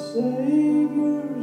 The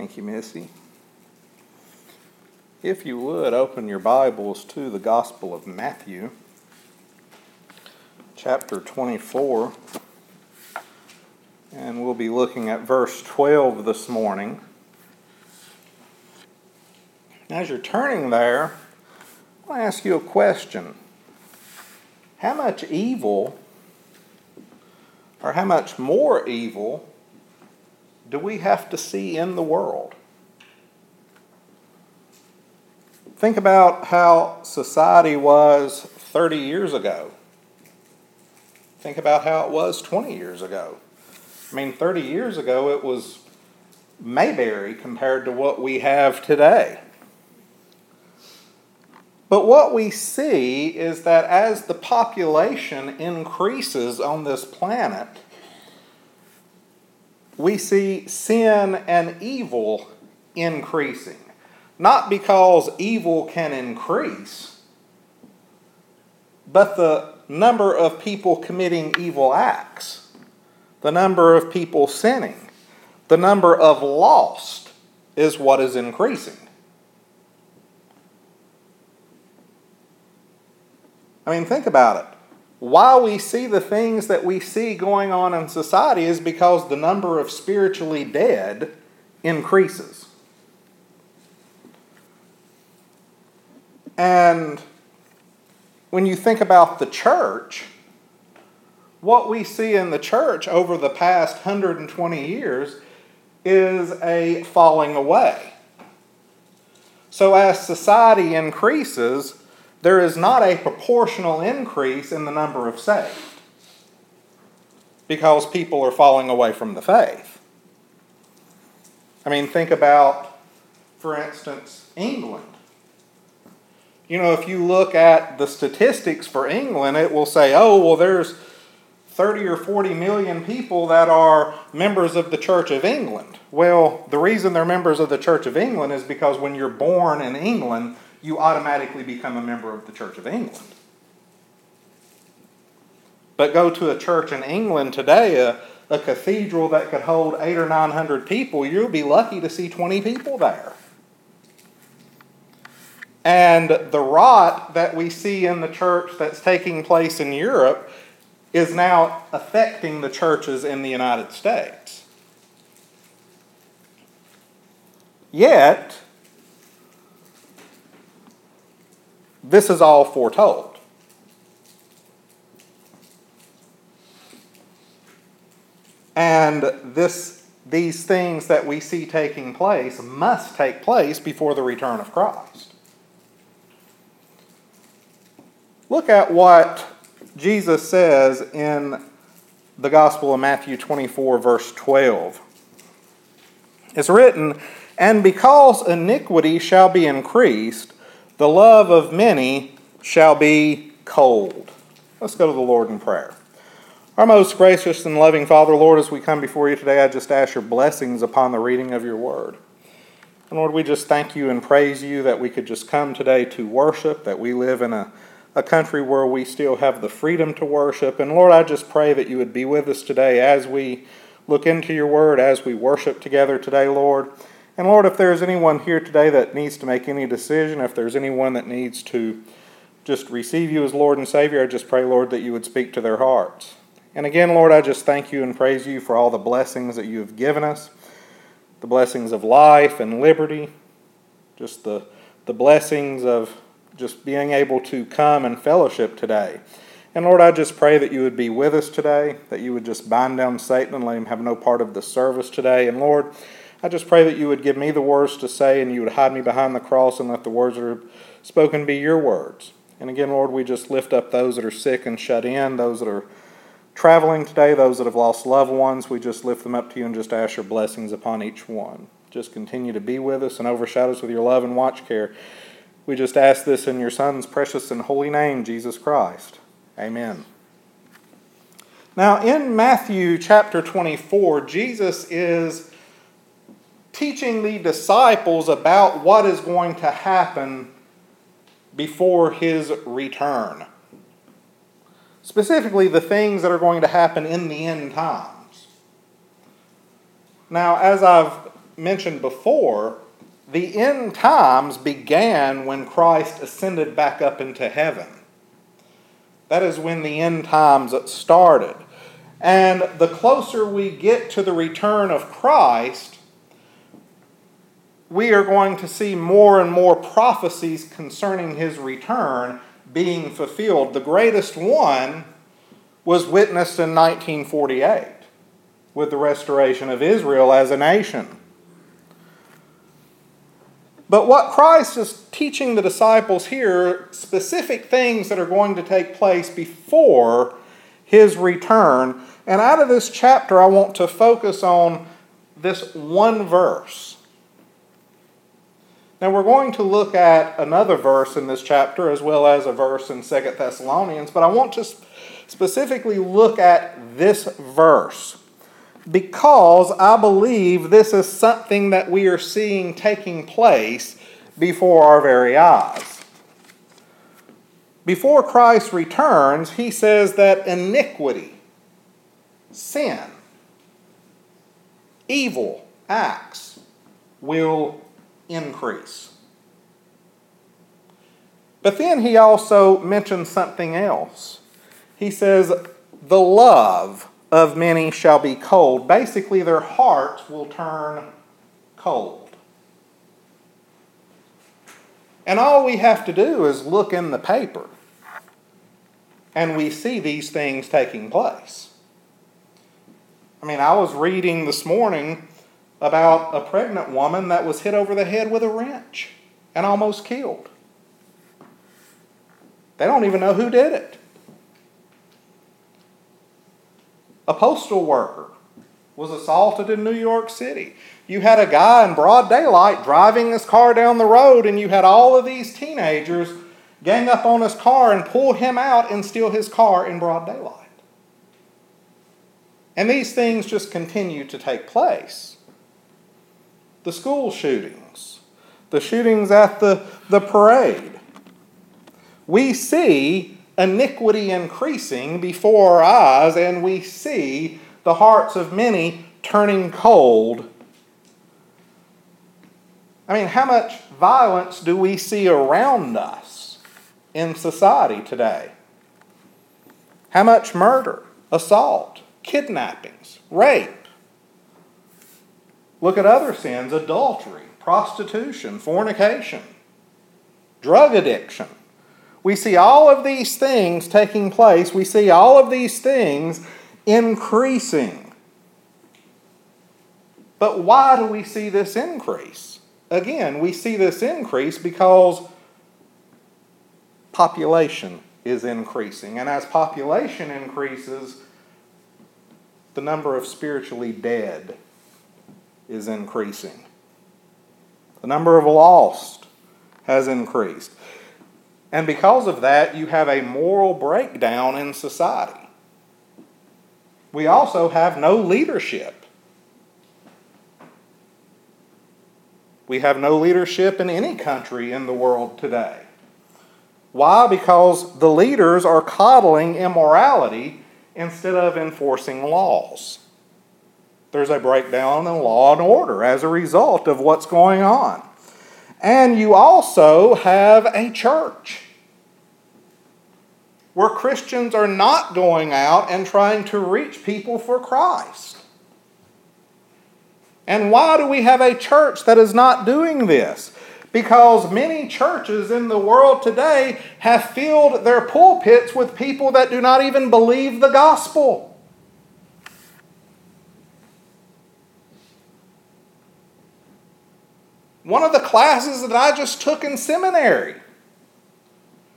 Thank you, Missy. If you would, open your Bibles to the Gospel of Matthew, chapter 24. And we'll be looking at verse 12 this morning. As you're turning there, I'll ask you a question. How much evil, or how much more evil, do we have to see in the world? Think about how society was 30 years ago. Think about how it was 20 years ago. I mean, 30 years ago, it was Mayberry compared to what we have today. But what we see is that as the population increases on this planet, we see sin and evil increasing. Not because evil can increase, but the number of people committing evil acts, the number of people sinning, the number of lost is what is increasing. I mean, think about it. Why we see the things that we see going on in society is because the number of spiritually dead increases. And when you think about the church, what we see in the church over the past 120 years is a falling away. So, as society increases, there is not a proportional increase in the number of saved because people are falling away from the faith. I mean, think about, for instance, England. You know, if you look at the statistics for England, it will say, oh, well, there's 30 or 40 million people that are members of the Church of England. Well, the reason they're members of the Church of England is because when you're born in England, you automatically become a member of the Church of England. But go to a church in England today, a, a cathedral that could hold eight or nine hundred people, you'll be lucky to see 20 people there. And the rot that we see in the church that's taking place in Europe is now affecting the churches in the United States. Yet, this is all foretold. And this, these things that we see taking place must take place before the return of Christ. Look at what Jesus says in the Gospel of Matthew 24, verse 12. It's written, And because iniquity shall be increased, the love of many shall be cold. Let's go to the Lord in prayer. Our most gracious and loving Father, Lord, as we come before you today, I just ask your blessings upon the reading of your word. And Lord, we just thank you and praise you that we could just come today to worship, that we live in a a country where we still have the freedom to worship. And Lord, I just pray that you would be with us today as we look into your word, as we worship together today, Lord. And Lord, if there's anyone here today that needs to make any decision, if there's anyone that needs to just receive you as Lord and Savior, I just pray, Lord, that you would speak to their hearts. And again, Lord, I just thank you and praise you for all the blessings that you have given us the blessings of life and liberty, just the, the blessings of just being able to come and fellowship today. And Lord, I just pray that you would be with us today, that you would just bind down Satan and let him have no part of the service today. And Lord, I just pray that you would give me the words to say and you would hide me behind the cross and let the words that are spoken be your words. And again, Lord, we just lift up those that are sick and shut in, those that are traveling today, those that have lost loved ones. We just lift them up to you and just ask your blessings upon each one. Just continue to be with us and overshadow us with your love and watch care. We just ask this in your Son's precious and holy name, Jesus Christ. Amen. Now, in Matthew chapter 24, Jesus is teaching the disciples about what is going to happen before his return. Specifically, the things that are going to happen in the end times. Now, as I've mentioned before, the end times began when Christ ascended back up into heaven. That is when the end times started. And the closer we get to the return of Christ, we are going to see more and more prophecies concerning his return being fulfilled. The greatest one was witnessed in 1948 with the restoration of Israel as a nation. But what Christ is teaching the disciples here, specific things that are going to take place before his return. And out of this chapter, I want to focus on this one verse. Now, we're going to look at another verse in this chapter as well as a verse in Second Thessalonians, but I want to specifically look at this verse because I believe this is something that we are seeing taking place before our very eyes. Before Christ returns, he says that iniquity, sin, evil acts will increase. But then he also mentions something else. He says, the love of many shall be cold. Basically, their hearts will turn cold. And all we have to do is look in the paper, and we see these things taking place. I mean, I was reading this morning about a pregnant woman that was hit over the head with a wrench and almost killed. They don't even know who did it. A postal worker was assaulted in New York City. You had a guy in broad daylight driving his car down the road, and you had all of these teenagers gang up on his car and pull him out and steal his car in broad daylight. And these things just continue to take place. The school shootings, the shootings at the, the parade. We see iniquity increasing before our eyes, and we see the hearts of many turning cold. I mean, how much violence do we see around us in society today? How much murder, assault, kidnappings, rape? Look at other sins adultery, prostitution, fornication, drug addiction. We see all of these things taking place. We see all of these things increasing. But why do we see this increase? Again, we see this increase because population is increasing. And as population increases, the number of spiritually dead is increasing. The number of lost has increased. And because of that, you have a moral breakdown in society. We also have no leadership. We have no leadership in any country in the world today. Why? Because the leaders are coddling immorality instead of enforcing laws. There's a breakdown in law and order as a result of what's going on. And you also have a church where Christians are not going out and trying to reach people for Christ. And why do we have a church that is not doing this? Because many churches in the world today have filled their pulpits with people that do not even believe the gospel. One of the classes that I just took in seminary,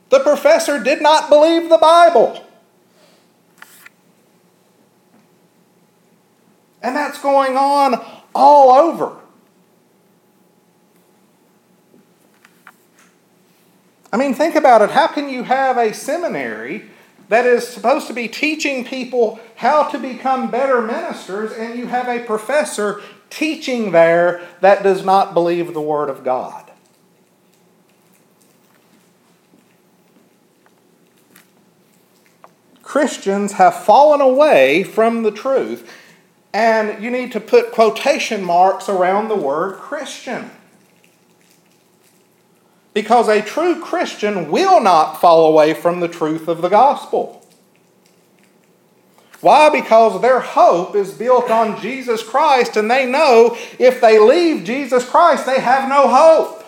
the professor did not believe the Bible. And that's going on all over. I mean, think about it. How can you have a seminary that is supposed to be teaching people how to become better ministers, and you have a professor teaching there that does not believe the Word of God? Christians have fallen away from the truth, and you need to put quotation marks around the word Christian. Because a true Christian will not fall away from the truth of the gospel. Why? Because their hope is built on Jesus Christ, and they know if they leave Jesus Christ, they have no hope.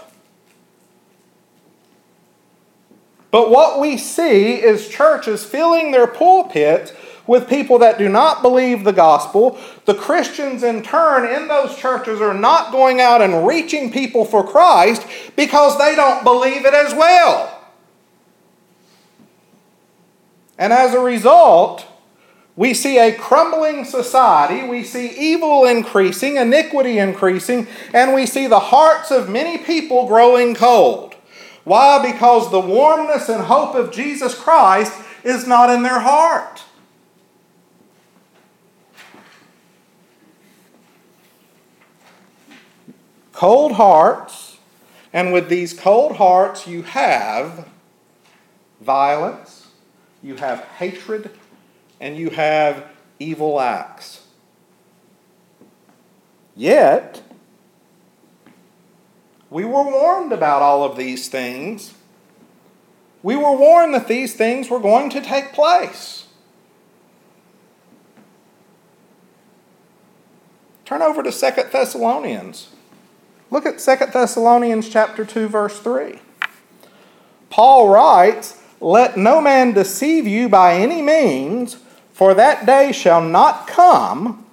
But what we see is churches filling their pulpits with people that do not believe the gospel. The Christians, in turn, in those churches are not going out and reaching people for Christ because they don't believe it as well. And as a result, we see a crumbling society, we see evil increasing, iniquity increasing, and we see the hearts of many people growing cold. Why? Because the warmness and hope of Jesus Christ is not in their heart. Cold hearts, and with these cold hearts, you have violence, you have hatred, and you have evil acts. Yet, we were warned about all of these things. We were warned that these things were going to take place. Turn over to Second Thessalonians. Look at Second Thessalonians chapter 2 verse 3. Paul writes, "Let no man deceive you by any means, for that day shall not come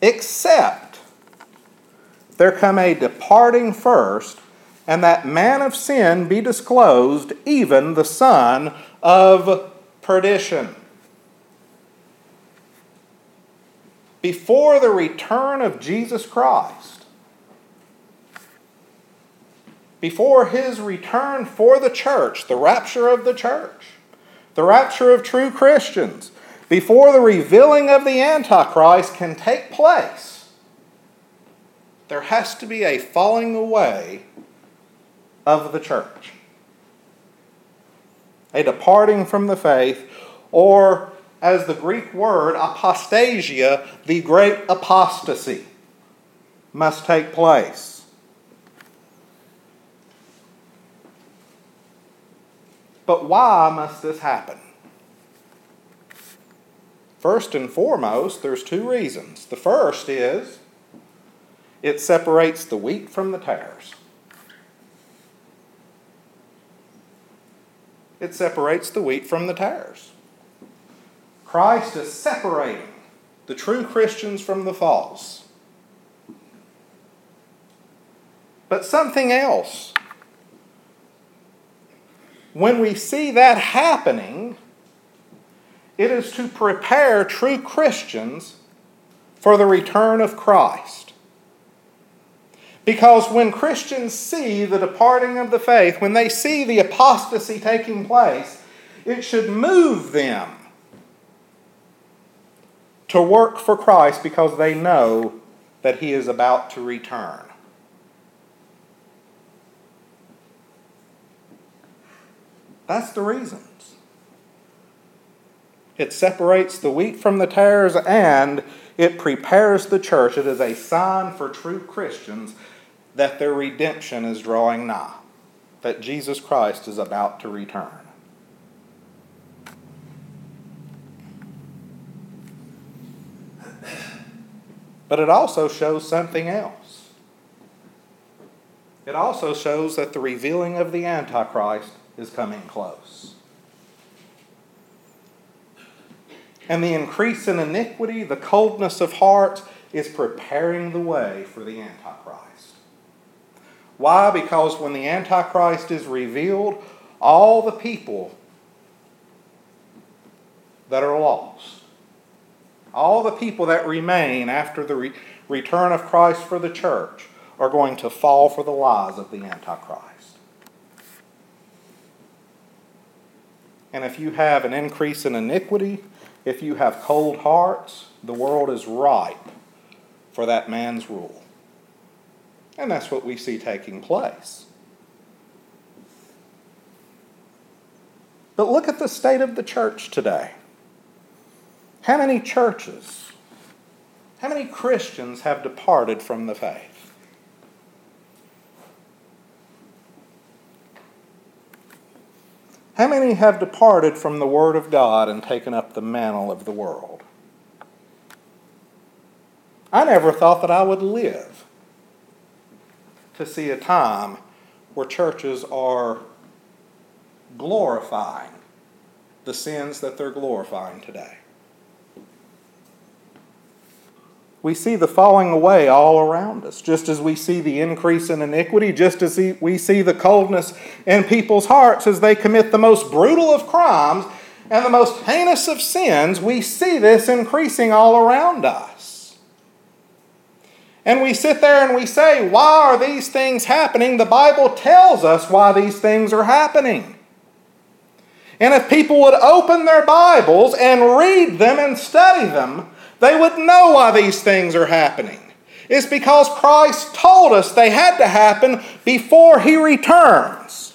except there come a departing first, and that man of sin be disclosed, even the son of perdition." Before the return of Jesus Christ, before his return for the church, the rapture of the church, the rapture of true Christians, before the revealing of the Antichrist can take place, there has to be a falling away of the church. a departing from the faith, or as the Greek word apostasia, the great apostasy, must take place. But why must this happen? First and foremost, there's two reasons. The first is it separates the wheat from the tares. It separates the wheat from the tares. Christ is separating the true Christians from the false. But something else. When we see that happening, it is to prepare true Christians for the return of Christ. Because when Christians see the departing of the faith, when they see the apostasy taking place, it should move them to work for Christ because they know that He is about to return. That's the reasons. It separates the wheat from the tares and it prepares the church. It is a sign for true Christians that their redemption is drawing nigh, that Jesus Christ is about to return. But it also shows something else. It also shows that the revealing of the Antichrist is coming close. And the increase in iniquity, the coldness of heart, is preparing the way for the Antichrist. Why? Because when the Antichrist is revealed, all the people that are lost, all the people that remain after the re- return of Christ for the church, are going to fall for the lies of the Antichrist. And if you have an increase in iniquity, if you have cold hearts, the world is ripe for that man's rule. And that's what we see taking place. But look at the state of the church today. How many churches, how many Christians have departed from the faith? How many have departed from the Word of God and taken up the mantle of the world? I never thought that I would live to see a time where churches are glorifying the sins that they're glorifying today. We see the falling away all around us, just as we see the increase in iniquity, just as we see the coldness in people's hearts as they commit the most brutal of crimes and the most heinous of sins. We see this increasing all around us. And we sit there and we say, Why are these things happening? The Bible tells us why these things are happening. And if people would open their Bibles and read them and study them, they would know why these things are happening. It's because Christ told us they had to happen before He returns.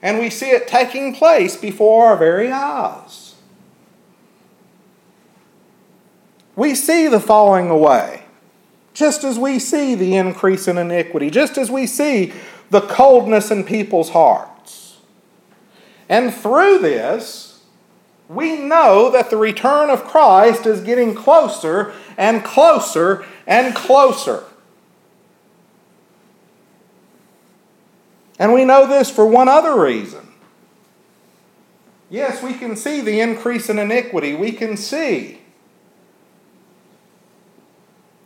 And we see it taking place before our very eyes. We see the falling away, just as we see the increase in iniquity, just as we see the coldness in people's hearts. And through this, we know that the return of Christ is getting closer and closer and closer. And we know this for one other reason. Yes, we can see the increase in iniquity. We can see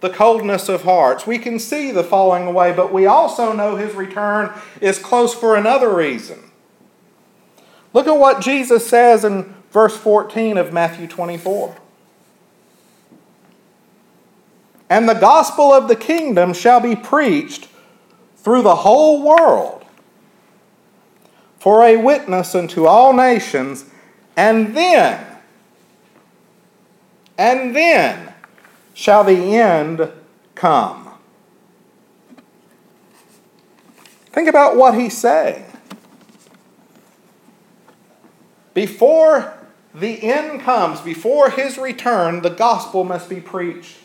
the coldness of hearts. We can see the falling away, but we also know his return is close for another reason. Look at what Jesus says in verse 14 of Matthew 24. And the gospel of the kingdom shall be preached through the whole world for a witness unto all nations, and then, and then shall the end come. Think about what he's saying. Before the end comes, before his return, the gospel must be preached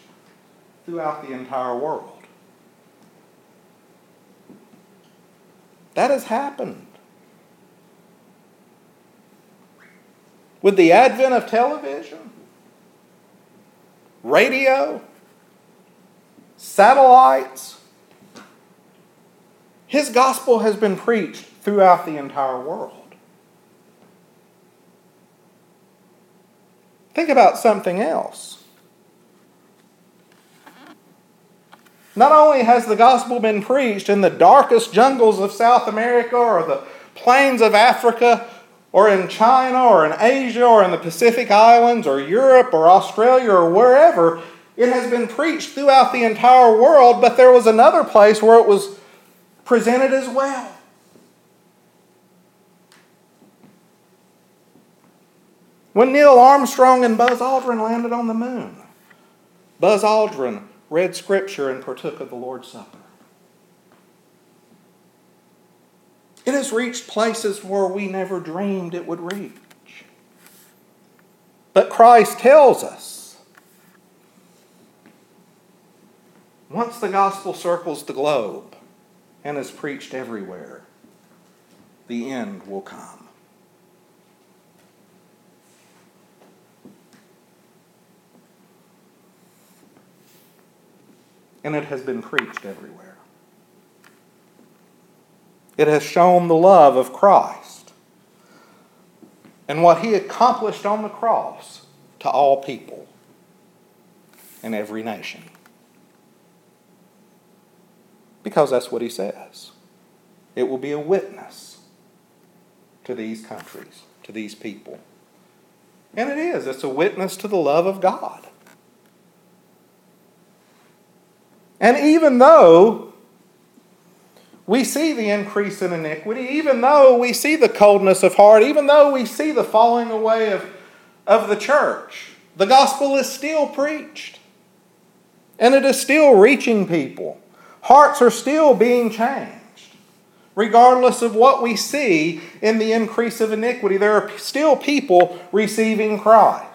throughout the entire world. That has happened. With the advent of television, radio, satellites, his gospel has been preached throughout the entire world. Think about something else. Not only has the gospel been preached in the darkest jungles of South America or the plains of Africa or in China or in Asia or in the Pacific Islands or Europe or Australia or wherever, it has been preached throughout the entire world, but there was another place where it was presented as well. When Neil Armstrong and Buzz Aldrin landed on the moon, Buzz Aldrin read Scripture and partook of the Lord's Supper. It has reached places where we never dreamed it would reach. But Christ tells us once the gospel circles the globe and is preached everywhere, the end will come. And it has been preached everywhere. It has shown the love of Christ and what he accomplished on the cross to all people in every nation. Because that's what he says. It will be a witness to these countries, to these people. And it is. It's a witness to the love of God. And even though we see the increase in iniquity, even though we see the coldness of heart, even though we see the falling away of, of the church, the gospel is still preached. And it is still reaching people. Hearts are still being changed. Regardless of what we see in the increase of iniquity, there are still people receiving Christ.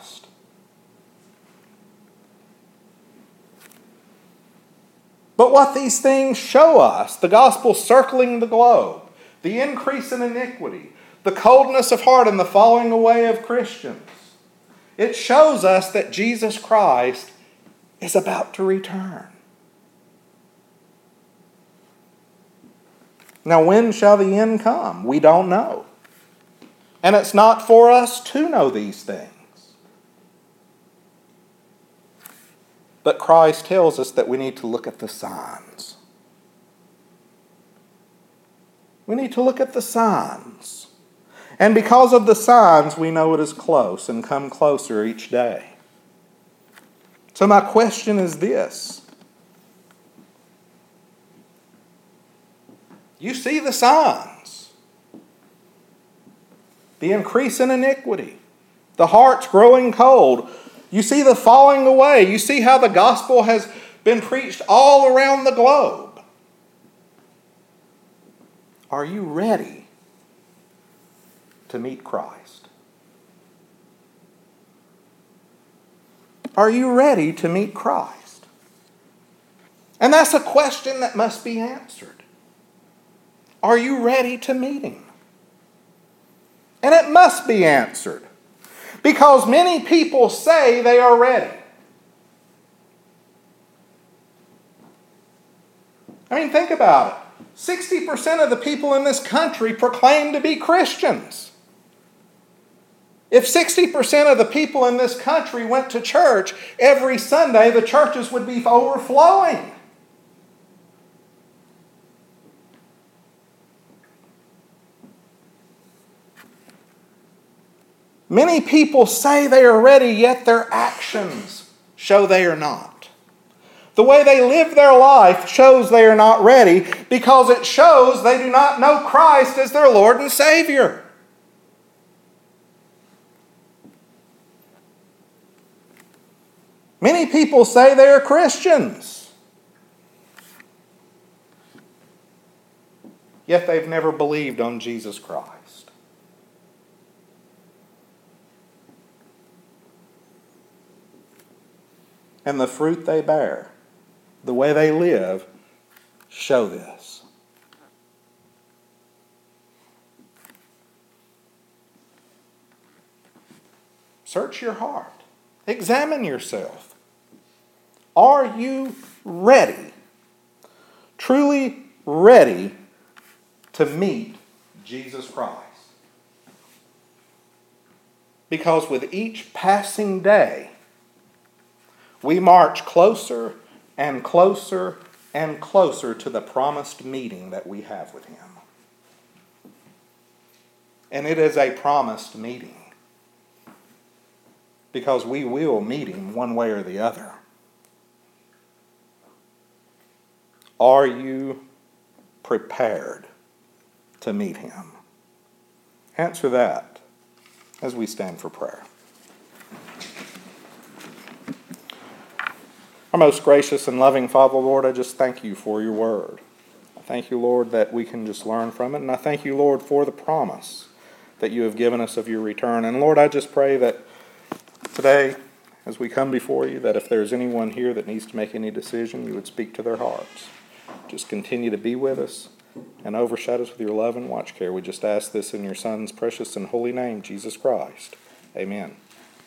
But what these things show us the gospel circling the globe, the increase in iniquity, the coldness of heart, and the falling away of Christians it shows us that Jesus Christ is about to return. Now, when shall the end come? We don't know. And it's not for us to know these things. But Christ tells us that we need to look at the signs. We need to look at the signs. And because of the signs, we know it is close and come closer each day. So, my question is this You see the signs the increase in iniquity, the hearts growing cold, you see the falling away. You see how the gospel has been preached all around the globe. Are you ready to meet Christ? Are you ready to meet Christ? And that's a question that must be answered. Are you ready to meet Him? And it must be answered. Because many people say they are ready. I mean, think about it. 60% of the people in this country proclaim to be Christians. If 60% of the people in this country went to church every Sunday, the churches would be overflowing. Many people say they are ready, yet their actions show they are not. The way they live their life shows they are not ready because it shows they do not know Christ as their Lord and Savior. Many people say they are Christians. yet they've never believed on Jesus Christ. And the fruit they bear, the way they live, show this. Search your heart. Examine yourself. Are you ready, truly ready to meet Jesus Christ? Because with each passing day, we march closer and closer and closer to the promised meeting that we have with Him. And it is a promised meeting because we will meet Him one way or the other. Are you prepared to meet Him? Answer that as we stand for prayer. Our most gracious and loving Father, Lord, I just thank you for your word. I thank you, Lord, that we can just learn from it. And I thank you, Lord, for the promise that you have given us of your return. And Lord, I just pray that today, as we come before you, that if there's anyone here that needs to make any decision, you would speak to their hearts. Just continue to be with us and overshadow us with your love and watch care. We just ask this in your Son's precious and holy name, Jesus Christ. Amen.